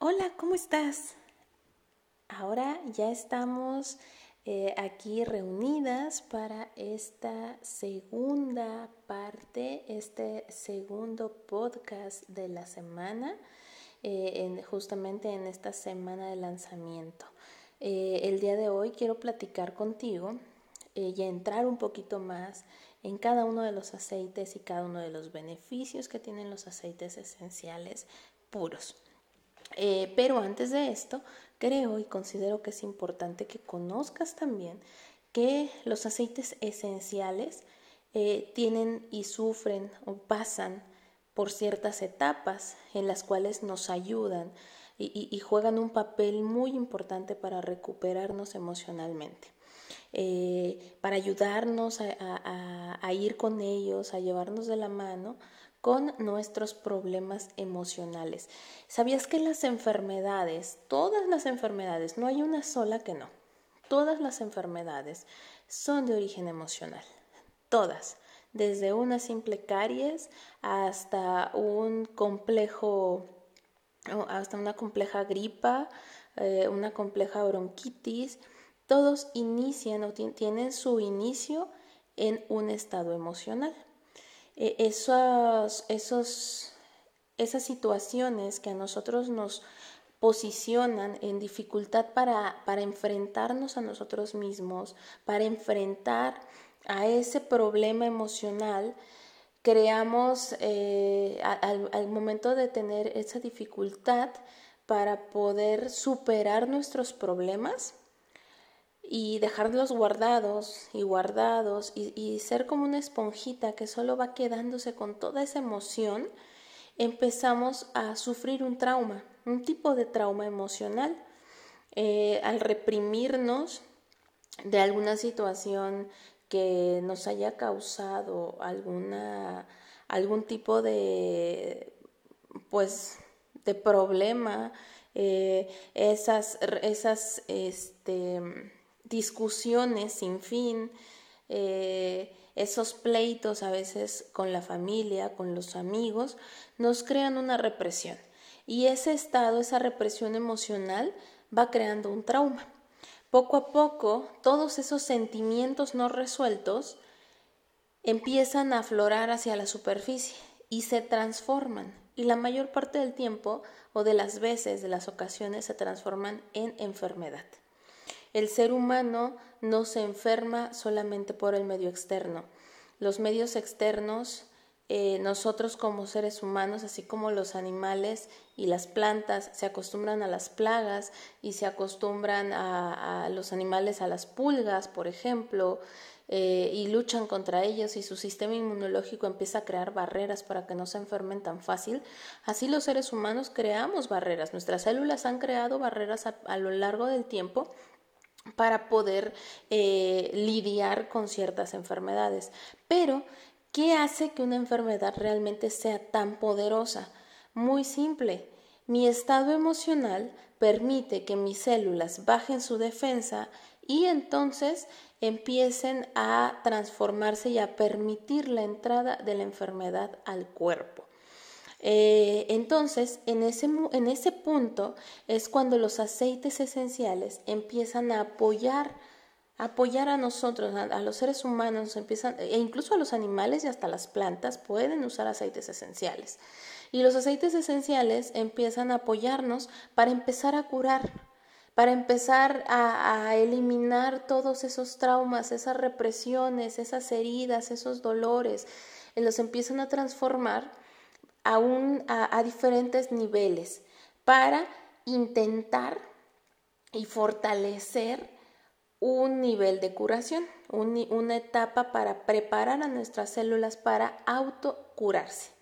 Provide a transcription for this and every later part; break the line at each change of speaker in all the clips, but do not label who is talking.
Hola, ¿cómo estás? Ahora ya estamos eh, aquí reunidas para esta segunda parte, este segundo podcast de la semana, eh, justamente en esta semana de lanzamiento. Eh, el día de hoy quiero platicar contigo y entrar un poquito más en cada uno de los aceites y cada uno de los beneficios que tienen los aceites esenciales puros. Eh, pero antes de esto, creo y considero que es importante que conozcas también que los aceites esenciales eh, tienen y sufren o pasan por ciertas etapas en las cuales nos ayudan y, juegan un papel muy importante para recuperarnos emocionalmente. Eh, para ayudarnos a, ir con ellos, a llevarnos de la mano con nuestros problemas emocionales. ¿Sabías que las enfermedades, todas las enfermedades, no hay una sola que no, todas las enfermedades son de origen emocional, todas, desde una simple caries hasta un complejo, hasta una compleja gripa, eh, una compleja bronquitis, todos inician o tienen su inicio en un estado emocional. E, esos, esas situaciones que a nosotros nos posicionan en dificultad para, para enfrentarnos a nosotros mismos, para enfrentar a ese problema emocional, creamos eh, al, momento de tener esa dificultad para poder superar nuestros problemas, y dejarlos guardados y guardados y, ser como una esponjita que solo va quedándose con toda esa emoción, empezamos a sufrir un trauma, un tipo de trauma emocional. Eh, al reprimirnos de alguna situación que nos haya causado alguna algún tipo de pues de problema eh, esas esas este discusiones sin fin, eh, esos pleitos a veces con la familia, con los amigos, nos crean una represión. Y ese estado, esa represión emocional, va creando un trauma. Poco a poco, todos esos sentimientos no resueltos empiezan a aflorar hacia la superficie y se transforman. Y la mayor parte del tiempo o de las veces, de las ocasiones, se transforman en enfermedad. El ser humano no se enferma solamente por el medio externo. Los medios externos, eh, nosotros como seres humanos, así como los animales y las plantas, se acostumbran a las plagas y se acostumbran a, los animales a las pulgas, por ejemplo, eh, y luchan contra ellos y su sistema inmunológico empieza a crear barreras para que no se enfermen tan fácil. Así los seres humanos creamos barreras. Nuestras células han creado barreras a lo largo del tiempo para poder eh, lidiar con ciertas enfermedades. Pero, ¿qué hace que una enfermedad realmente sea tan poderosa? Muy simple. Mi estado emocional permite que mis células bajen su defensa y entonces empiecen a transformarse y a permitir la entrada de la enfermedad al cuerpo. Eh, entonces, en ese, en ese punto es cuando los aceites esenciales empiezan a apoyar apoyar a nosotros, a, los seres humanos, empiezan, e incluso a los animales y hasta las plantas pueden usar aceites esenciales. Y los aceites esenciales empiezan a apoyarnos para empezar a curar, para empezar a, a eliminar todos esos traumas, esas represiones, esas heridas, esos dolores, y los empiezan a transformar a, diferentes niveles para intentar y fortalecer un nivel de curación, una etapa para preparar a nuestras células para autocurarse.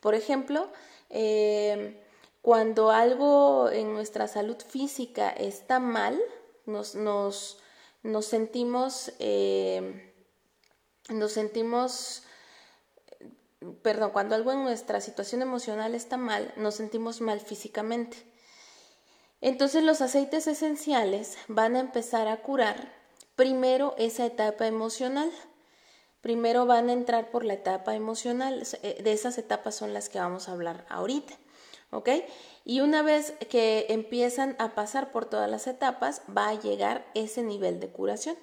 Por ejemplo, eh, cuando algo en nuestra salud física está mal, nos, nos, nos sentimos, eh, nos sentimos perdón, cuando algo en nuestra situación emocional está mal, nos sentimos mal físicamente. Entonces los aceites esenciales van a empezar a curar primero esa etapa emocional. Primero van a entrar por la etapa emocional. Eh, de esas etapas son las que vamos a hablar ahorita. ¿ok? Y una vez que empiezan a pasar por todas las etapas, va a llegar ese nivel de curación.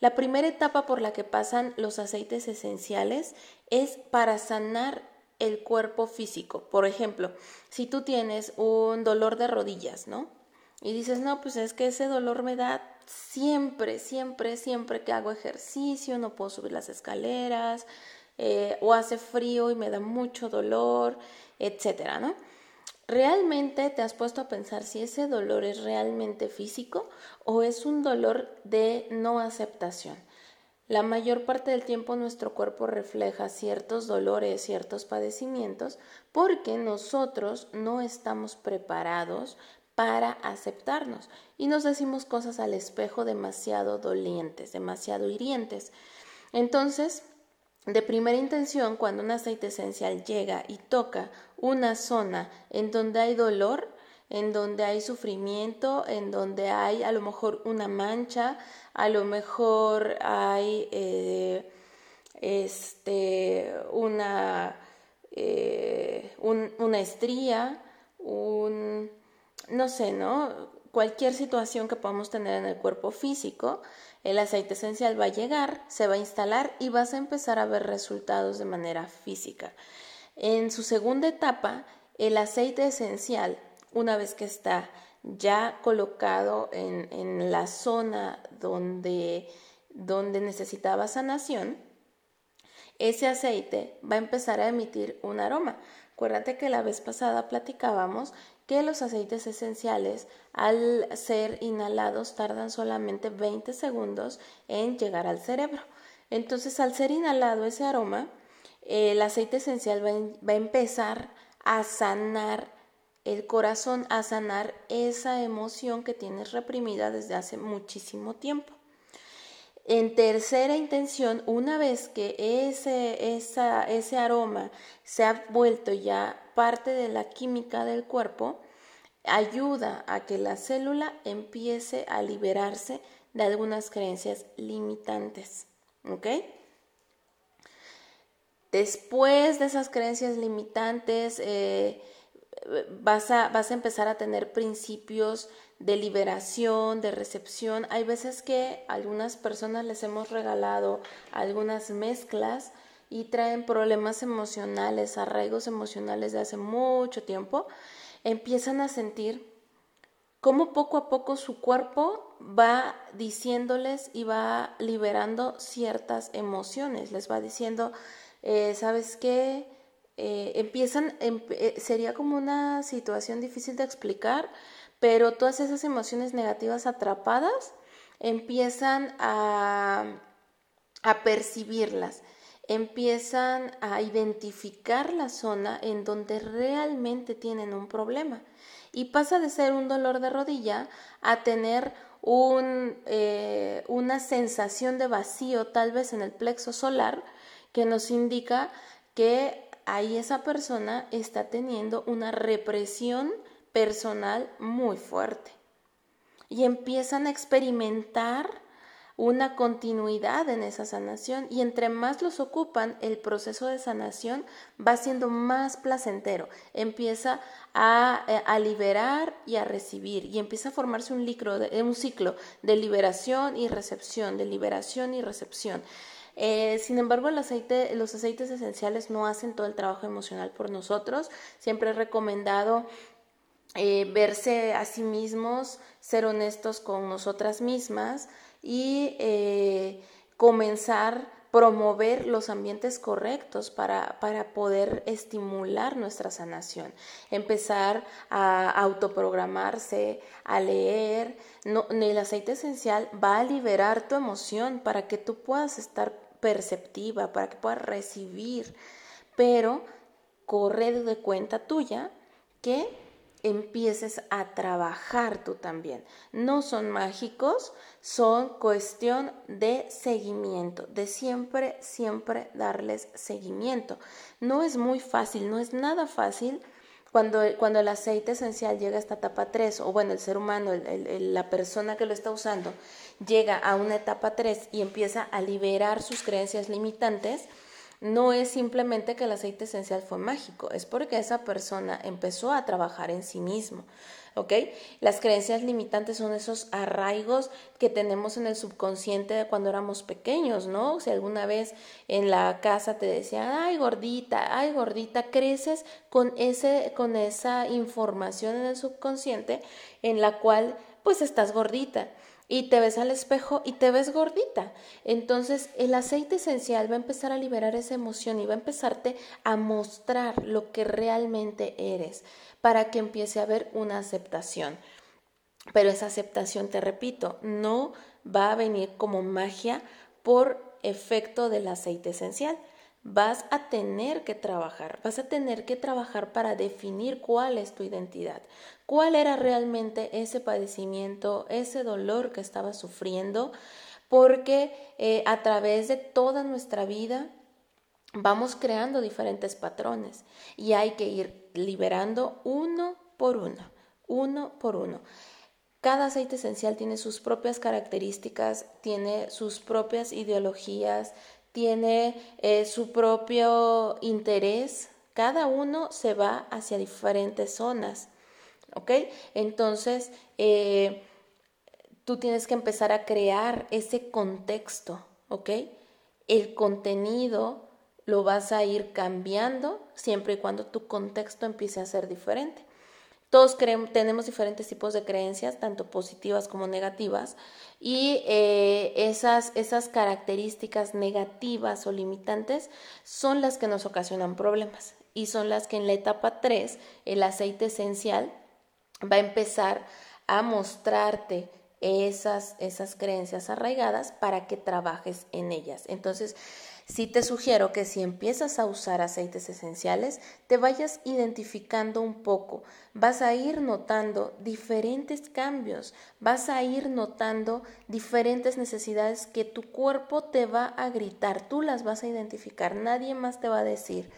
La primera etapa por la que pasan los aceites esenciales es para sanar el cuerpo físico. Por ejemplo, si tú tienes un dolor de rodillas, ¿no? Y dices, no, pues es que ese dolor me da siempre, siempre, siempre que hago ejercicio, no puedo subir las escaleras, eh, o hace frío y me da mucho dolor, etcétera, ¿no? ¿Realmente te has puesto a pensar si ese dolor es realmente físico o es un dolor de no aceptación? La mayor parte del tiempo nuestro cuerpo refleja ciertos dolores, ciertos padecimientos, porque nosotros no estamos preparados para aceptarnos y nos decimos cosas al espejo demasiado dolientes, demasiado hirientes. Entonces, de primera intención, cuando un aceite esencial llega y toca una zona en donde hay dolor, en donde hay sufrimiento, en donde hay a lo mejor una mancha, a lo mejor hay eh, este, una, eh, una estría, un, no sé, ¿no? Cualquier situación que podamos tener en el cuerpo físico, el aceite esencial va a llegar, se va a instalar y vas a empezar a ver resultados de manera física. En su segunda etapa, el aceite esencial, una vez que está ya colocado en, la zona donde, donde necesitaba sanación, ese aceite va a empezar a emitir un aroma. Acuérdate que la vez pasada platicábamos que los aceites esenciales al ser inhalados tardan solamente 20 segundos en llegar al cerebro. Entonces al ser inhalado ese aroma, el aceite esencial va, a empezar a sanar el corazón, a sanar esa emoción que tienes reprimida desde hace muchísimo tiempo. En tercera intención, una vez que ese, ese aroma se ha vuelto ya parte de la química del cuerpo, ayuda a que la célula empiece a liberarse de algunas creencias limitantes. ¿Ok? Después de esas creencias limitantes, eh, vas, a, vas a empezar a tener principios de liberación, de recepción. Hay veces que algunas personas les hemos regalado algunas mezclas y traen problemas emocionales, arraigos emocionales de hace mucho tiempo. Empiezan a sentir cómo poco a poco su cuerpo va diciéndoles y va liberando ciertas emociones. Les va diciendo, eh, ¿sabes qué? Eh, empiezan, eh, sería como una situación difícil de explicar, pero todas esas emociones negativas atrapadas empiezan a, a percibirlas, empiezan a identificar la zona en donde realmente tienen un problema y pasa de ser un dolor de rodilla a tener un, una sensación de vacío tal vez en el plexo solar que nos indica que ahí esa persona está teniendo una represión personal muy fuerte. Y empiezan a experimentar una continuidad en esa sanación. Y entre más los ocupan, el proceso de sanación va siendo más placentero, empieza a, eh, liberar y a recibir. Y empieza a formarse un, un ciclo de liberación y recepción, de liberación y recepción. Eh, sin embargo, el aceite, los aceites esenciales no hacen todo el trabajo emocional por nosotros. Siempre he recomendado eh, verse a sí mismos, ser honestos con nosotras mismas y eh, comenzar promover los ambientes correctos para, para, poder estimular nuestra sanación, empezar a autoprogramarse, a leer. El aceite esencial va a liberar tu emoción para que tú puedas estar perceptiva, para que puedas recibir, pero corre de cuenta tuya que empieces a trabajar tú también. No son mágicos, son cuestión de seguimiento, de siempre, siempre darles seguimiento. No es muy fácil, no es nada fácil cuando, el aceite esencial llega a esta etapa 3, o bueno, el ser humano, la persona que lo está usando, llega a una etapa 3 y empieza a liberar sus creencias limitantes, No es simplemente que el aceite esencial fue mágico, es porque esa persona empezó a trabajar en sí mismo. ¿Ok? Las creencias limitantes son esos arraigos que tenemos en el subconsciente de cuando éramos pequeños, ¿no? Si alguna vez en la casa te decían, ay gordita, ay gordita, creces con, ese, con esa información en el subconsciente en la cual pues estás gordita y te ves al espejo y te ves gordita. Entonces el aceite esencial va a empezar a liberar esa emoción y va a empezarte a mostrar lo que realmente eres para que empiece a haber una aceptación. Pero esa aceptación, te repito, no va a venir como magia por efecto del aceite esencial. Vas a tener que trabajar, vas a tener que trabajar para definir cuál es tu identidad, cuál era realmente ese padecimiento, ese dolor que estabas sufriendo, porque eh, a través de toda nuestra vida vamos creando diferentes patrones y hay que ir liberando uno por uno, uno por uno. Cada aceite esencial tiene sus propias características, tiene sus propias ideologías, tiene eh, su propio interés. Cada uno se va hacia diferentes zonas. ¿Ok? Entonces, eh, tú tienes que empezar a crear ese contexto. ¿Ok? El contenido lo vas a ir cambiando siempre y cuando tu contexto empiece a ser diferente. Todos tenemos diferentes tipos de creencias, tanto positivas como negativas, y eh, esas, esas características negativas o limitantes son las que nos ocasionan problemas y son las que en la etapa 3 el aceite esencial va a empezar a mostrarte esas, esas creencias arraigadas para que trabajes en ellas. Entonces, Sí te sugiero que si empiezas a usar aceites esenciales, te vayas identificando un poco, vas a ir notando diferentes cambios, vas a ir notando diferentes necesidades que tu cuerpo te va a gritar, tú las vas a identificar, nadie más te va a decir.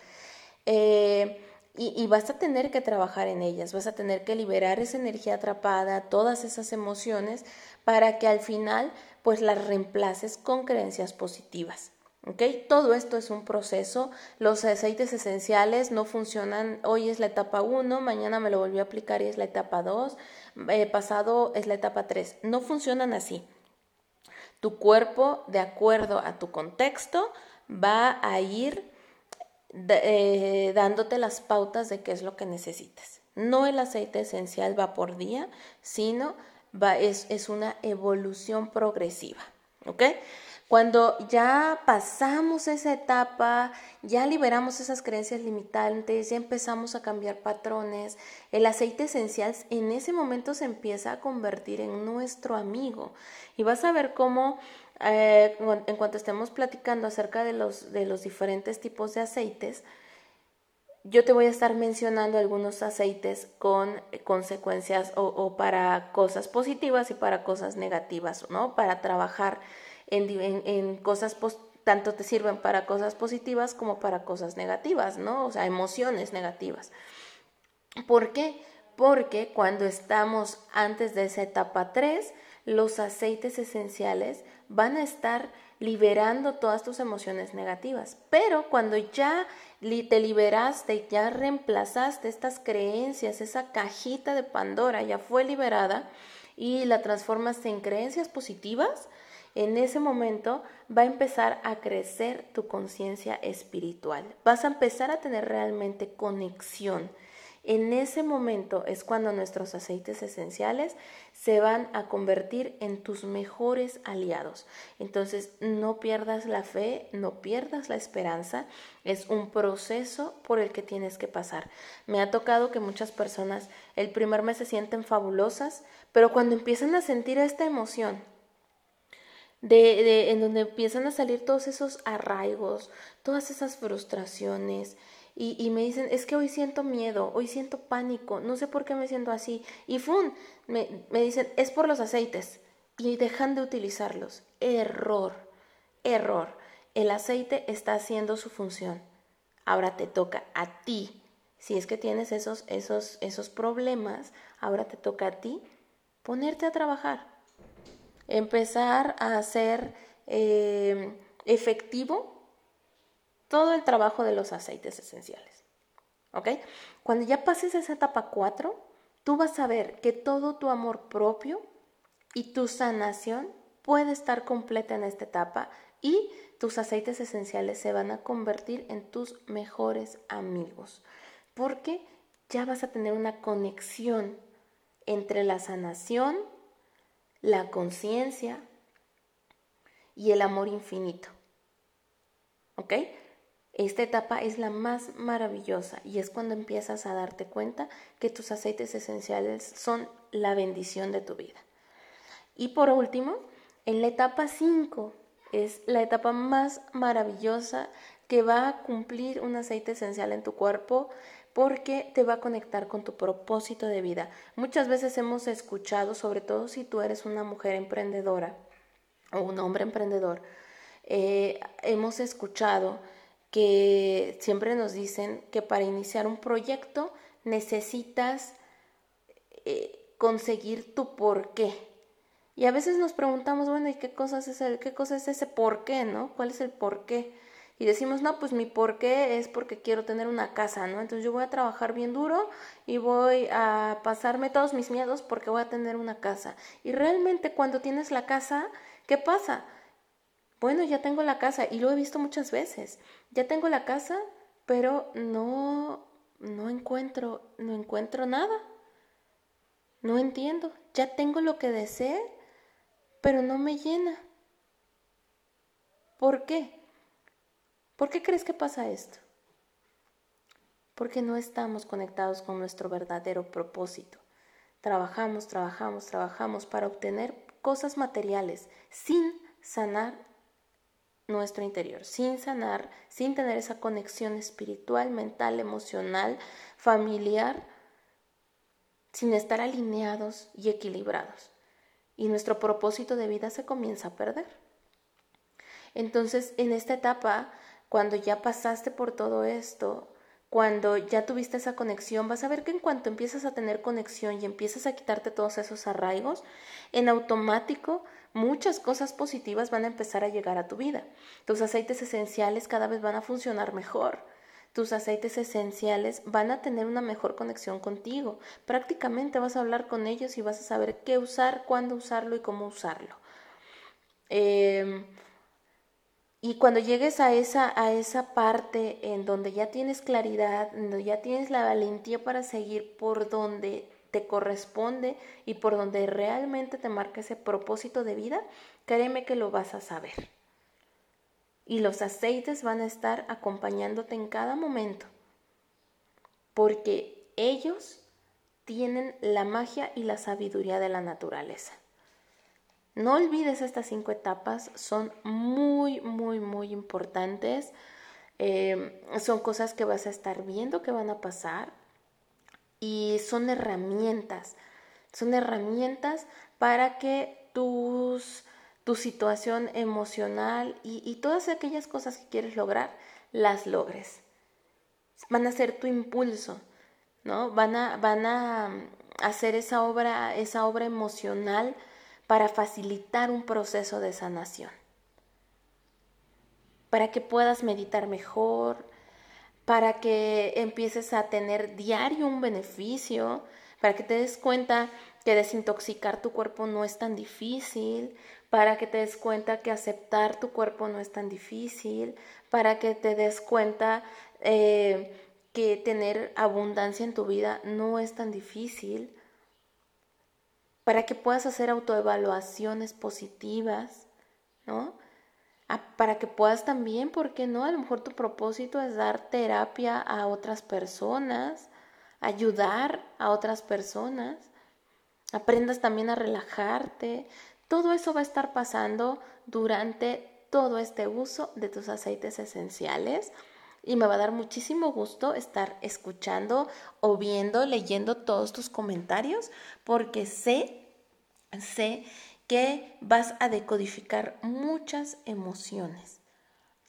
Eh, y, y, vas a tener que trabajar en ellas, vas a tener que liberar esa energía atrapada, todas esas emociones, para que al final pues las reemplaces con creencias positivas. Todo esto es un proceso. Los aceites esenciales no funcionan. Hoy es la etapa 1, mañana me lo volví a aplicar y es la etapa 2, eh, pasado es la etapa 3. No funcionan así. Tu cuerpo, de acuerdo a tu contexto, va a ir eh, dándote las pautas de qué es lo que necesitas. No el aceite esencial va por día, sino va, es, es una evolución progresiva. ¿Ok? Cuando ya pasamos esa etapa, ya liberamos esas creencias limitantes, ya empezamos a cambiar patrones, el aceite esencial en ese momento se empieza a convertir en nuestro amigo. Y vas a ver cómo eh, en cuanto estemos platicando acerca de los, de los diferentes tipos de aceites, yo te voy a estar mencionando algunos aceites con consecuencias o, o para cosas positivas y para cosas negativas, ¿no? Para trabajar en, cosas, tanto te sirven para cosas positivas como para cosas negativas, ¿no? O sea, emociones negativas. ¿Por qué? Porque cuando estamos antes de esa etapa 3, los aceites esenciales van a estar liberando todas tus emociones negativas. Pero cuando ya te liberaste, ya reemplazaste estas creencias, esa cajita de Pandora ya fue liberada y la transformaste en creencias positivas, en ese momento va a empezar a crecer tu conciencia espiritual. Vas a empezar a tener realmente conexión. En ese momento es cuando nuestros aceites esenciales se van a convertir en tus mejores aliados. Entonces, no pierdas la fe, no pierdas la esperanza. Es un proceso por el que tienes que pasar. Me ha tocado que muchas personas el primer mes se sienten fabulosas, pero cuando empiezan a sentir esta emoción, de, en donde empiezan a salir todos esos arraigos, todas esas frustraciones. Y, y, me dicen, es que hoy siento miedo, hoy siento pánico, no sé por qué me siento así. Y ¡fum! Me, me dicen, es por los aceites. Y dejan de utilizarlos. Error, error. El aceite está haciendo su función. Ahora te toca a ti. Si es que tienes esos, esos, esos problemas, ahora te toca a ti ponerte a trabajar empezar a ser eh, efectivo todo el trabajo de los aceites esenciales. ¿Ok? Cuando ya pases esa etapa 4, tú vas a ver que todo tu amor propio y tu sanación puede estar completa en esta etapa y tus aceites esenciales se van a convertir en tus mejores amigos. Porque ya vas a tener una conexión entre la sanación, la conciencia y el amor infinito. ¿Ok? Esta etapa es la más maravillosa y es cuando empiezas a darte cuenta que tus aceites esenciales son la bendición de tu vida. Y por último, en la etapa 5 es la etapa más maravillosa que va a cumplir un aceite esencial en tu cuerpo porque te va a conectar con tu propósito de vida. Muchas veces hemos escuchado, sobre todo si tú eres una mujer emprendedora o un hombre emprendedor, eh, hemos escuchado que siempre nos dicen que para iniciar un proyecto necesitas eh, conseguir tu por qué. Y a veces nos preguntamos, bueno, ¿y qué cosa es, el, qué cosa es ese por qué, no? ¿Cuál es el por qué? Y decimos, no, pues mi por qué es porque quiero tener una casa, ¿no? Entonces yo voy a trabajar bien duro y voy a pasarme todos mis miedos porque voy a tener una casa. Y realmente cuando tienes la casa, ¿qué pasa? Bueno, ya tengo la casa y lo he visto muchas veces. Ya tengo la casa, pero no no encuentro no encuentro nada. No entiendo. Ya tengo lo que desee, pero no me llena. ¿Por qué? ¿Por qué crees que pasa esto? Porque no estamos conectados con nuestro verdadero propósito. Trabajamos, trabajamos, trabajamos para obtener cosas materiales sin sanar nuestro interior, sin sanar, sin tener esa conexión espiritual, mental, emocional, familiar, sin estar alineados y equilibrados. Y nuestro propósito de vida se comienza a perder. Entonces, en esta etapa cuando ya pasaste por todo esto, cuando ya tuviste esa conexión, vas a ver que en cuanto empiezas a tener conexión y empiezas a quitarte todos esos arraigos, en automático muchas cosas positivas van a empezar a llegar a tu vida. Tus aceites esenciales cada vez van a funcionar mejor. Tus aceites esenciales van a tener una mejor conexión contigo. Prácticamente vas a hablar con ellos y vas a saber qué usar, cuándo usarlo y cómo usarlo. Eh, y cuando llegues a esa, a esa parte en donde ya tienes claridad, donde ya tienes la valentía para seguir por donde te corresponde y por donde realmente te marca ese propósito de vida, créeme que lo vas a saber. Y los aceites van a estar acompañándote en cada momento, porque ellos tienen la magia y la sabiduría de la naturaleza. No olvides estas cinco etapas, son muy, muy, muy importantes. Eh, son cosas que vas a estar viendo que van a pasar y son herramientas, son herramientas para que tus, tu situación emocional y, y todas aquellas cosas que quieres lograr, las logres. Van a ser tu impulso, ¿no? Van a, van a hacer esa obra, esa obra emocional para facilitar un proceso de sanación, para que puedas meditar mejor, para que empieces a tener diario un beneficio, para que te des cuenta que desintoxicar tu cuerpo no es tan difícil, para que te des cuenta que aceptar tu cuerpo no es tan difícil, para que te des cuenta eh, que tener abundancia en tu vida no es tan difícil, para que puedas hacer autoevaluaciones positivas, ¿no? Para que puedas también, ¿por qué no? A lo mejor tu propósito es dar terapia a otras personas, ayudar a otras personas, aprendas también a relajarte. Todo eso va a estar pasando durante todo este uso de tus aceites esenciales y me va a dar muchísimo gusto estar escuchando o viendo, leyendo todos tus comentarios porque sé sé que vas a decodificar muchas emociones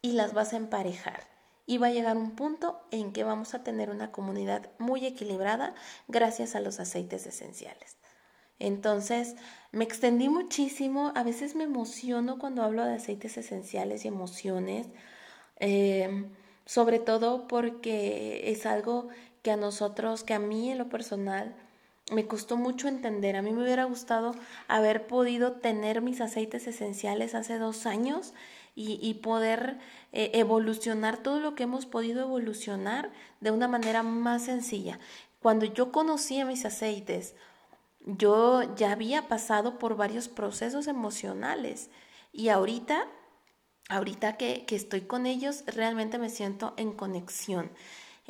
y las vas a emparejar. Y va a llegar un punto en que vamos a tener una comunidad muy equilibrada gracias a los aceites esenciales. Entonces, me extendí muchísimo, a veces me emociono cuando hablo de aceites esenciales y emociones. Eh, sobre todo porque es algo que a nosotros, que a mí en lo personal, me costó mucho entender. A mí me hubiera gustado haber podido tener mis aceites esenciales hace dos años y, poder eh, evolucionar todo lo que hemos podido evolucionar de una manera más sencilla. Cuando yo conocía mis aceites, yo ya había pasado por varios procesos emocionales y ahorita, ahorita que, que estoy con ellos, realmente me siento en conexión.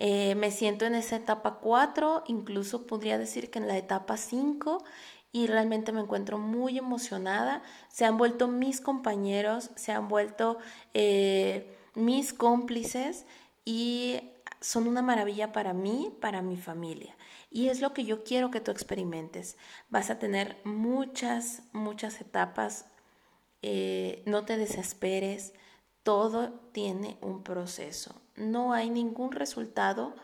Eh, me siento en esa etapa 4, incluso podría decir que en la etapa 5 y realmente me encuentro muy emocionada. Se han vuelto mis compañeros, se han vuelto eh, mis cómplices y son una maravilla para mí, para mi familia. Y es lo que yo quiero que tú experimentes. Vas a tener muchas, muchas etapas. Eh, no te desesperes. Todo tiene un proceso no hay ningún resultado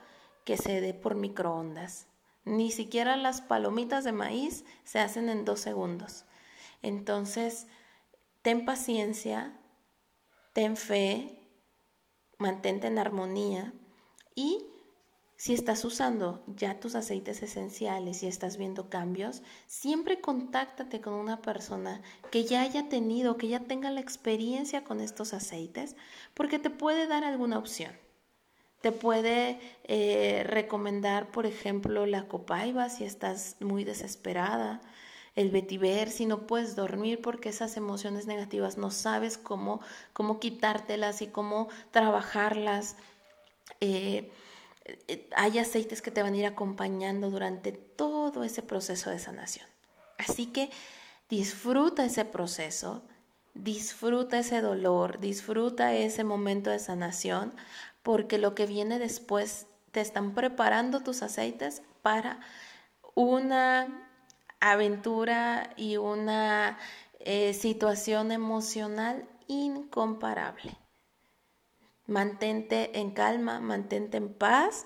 que se dé por microondas. Ni siquiera las palomitas de maíz se hacen en dos segundos. Entonces, ten paciencia, ten fe, mantente en armonía y si estás usando ya tus aceites esenciales y estás viendo cambios, siempre contáctate con una persona que ya haya tenido, que ya tenga la experiencia con estos aceites, porque te puede dar alguna opción. Te puede eh, recomendar, por ejemplo, la copaiba si estás muy desesperada, el vetiver si no puedes dormir porque esas emociones negativas no sabes cómo, cómo quitártelas y cómo trabajarlas. Eh, hay aceites que te van a ir acompañando durante todo ese proceso de sanación. Así que disfruta ese proceso, disfruta ese dolor, disfruta ese momento de sanación, porque lo que viene después te están preparando tus aceites para una aventura y una eh, situación emocional incomparable. Mantente en calma, mantente en paz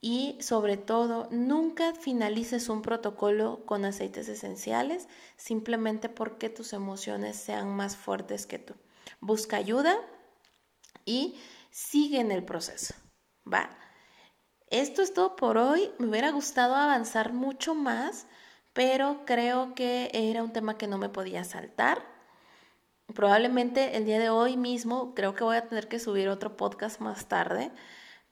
y sobre todo nunca finalices un protocolo con aceites esenciales simplemente porque tus emociones sean más fuertes que tú. Busca ayuda y sigue en el proceso, ¿va? Esto es todo por hoy. Me hubiera gustado avanzar mucho más, pero creo que era un tema que no me podía saltar. Probablemente el día de hoy mismo creo que voy a tener que subir otro podcast más tarde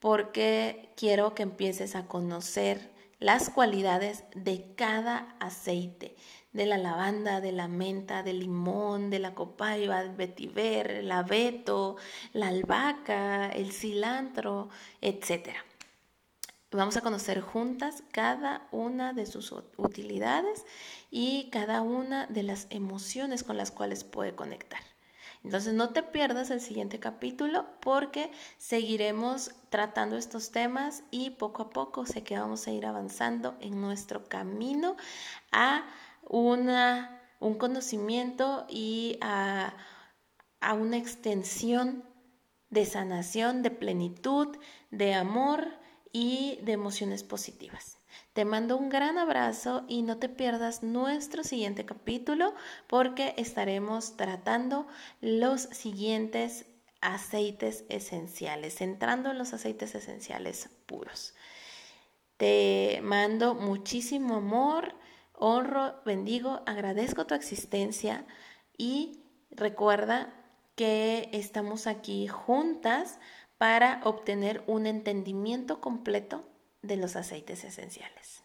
porque quiero que empieces a conocer las cualidades de cada aceite de la lavanda, de la menta, del limón, de la copaiba, el vetiver, el abeto, la albahaca, el cilantro, etc. Vamos a conocer juntas cada una de sus utilidades y cada una de las emociones con las cuales puede conectar. Entonces no te pierdas el siguiente capítulo porque seguiremos tratando estos temas y poco a poco sé que vamos a ir avanzando en nuestro camino a una, un conocimiento y a, a una extensión de sanación, de plenitud, de amor y de emociones positivas. Te mando un gran abrazo y no te pierdas nuestro siguiente capítulo porque estaremos tratando los siguientes aceites esenciales, entrando en los aceites esenciales puros. Te mando muchísimo amor honro, bendigo, agradezco tu existencia y recuerda que estamos aquí juntas para obtener un entendimiento completo de los aceites esenciales.